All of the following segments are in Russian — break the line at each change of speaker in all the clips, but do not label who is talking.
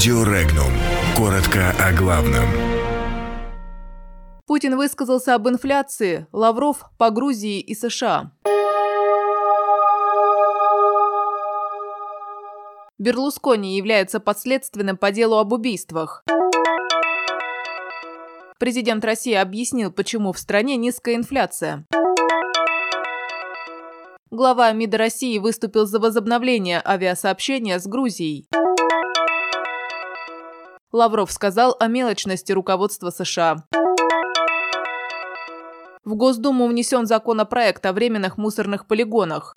Радио Регнум. Коротко о главном.
Путин высказался об инфляции, Лавров по Грузии и США. Берлускони является подследственным по делу об убийствах. Президент России объяснил, почему в стране низкая инфляция. Глава МИДа России выступил за возобновление авиасообщения с Грузией. Лавров сказал о мелочности руководства США. В Госдуму внесен законопроект о временных мусорных полигонах.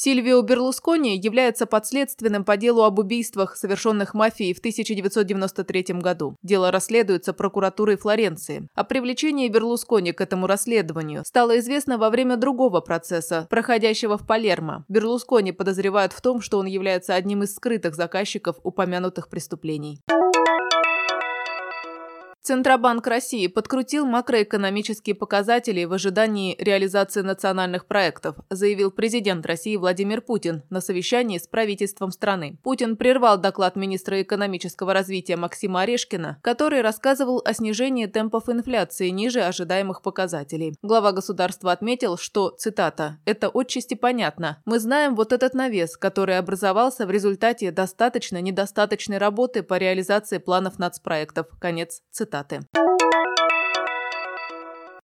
Сильвио Берлускони является подследственным по делу об убийствах, совершенных мафией в 1993 году. Дело расследуется прокуратурой Флоренции. О привлечении Берлускони к этому расследованию стало известно во время другого процесса, проходящего в Палермо. Берлускони подозревают в том, что он является одним из скрытых заказчиков упомянутых преступлений. Центробанк России подкрутил макроэкономические показатели в ожидании реализации национальных проектов, заявил президент России Владимир Путин на совещании с правительством страны. Путин прервал доклад министра экономического развития Максима Орешкина, который рассказывал о снижении темпов инфляции ниже ожидаемых показателей. Глава государства отметил, что, цитата, «это отчасти понятно. Мы знаем вот этот навес, который образовался в результате достаточно-недостаточной работы по реализации планов нацпроектов». Конец цитаты цитаты.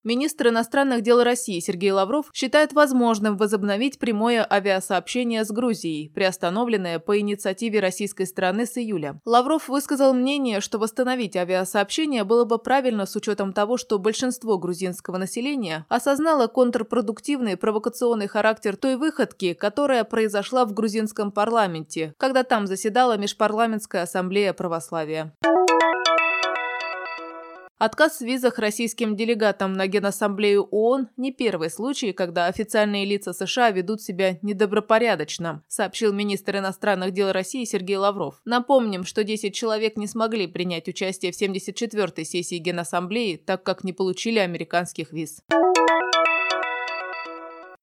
Министр иностранных дел России Сергей Лавров считает возможным возобновить прямое авиасообщение с Грузией, приостановленное по инициативе российской стороны с июля. Лавров высказал мнение, что восстановить авиасообщение было бы правильно с учетом того, что большинство грузинского населения осознало контрпродуктивный провокационный характер той выходки, которая произошла в грузинском парламенте, когда там заседала Межпарламентская ассамблея православия. Отказ в визах российским делегатам на Генассамблею ООН – не первый случай, когда официальные лица США ведут себя недобропорядочно, сообщил министр иностранных дел России Сергей Лавров. Напомним, что 10 человек не смогли принять участие в 74-й сессии Генассамблеи, так как не получили американских виз.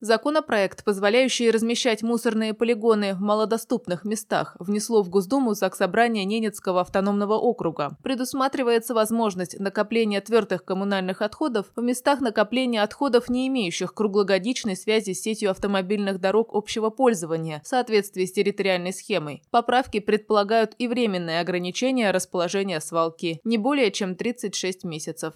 Законопроект, позволяющий размещать мусорные полигоны в малодоступных местах, внесло в Госдуму Заксобрание Ненецкого автономного округа. Предусматривается возможность накопления твердых коммунальных отходов в местах накопления отходов, не имеющих круглогодичной связи с сетью автомобильных дорог общего пользования в соответствии с территориальной схемой. Поправки предполагают и временное ограничение расположения свалки, не более чем 36 месяцев.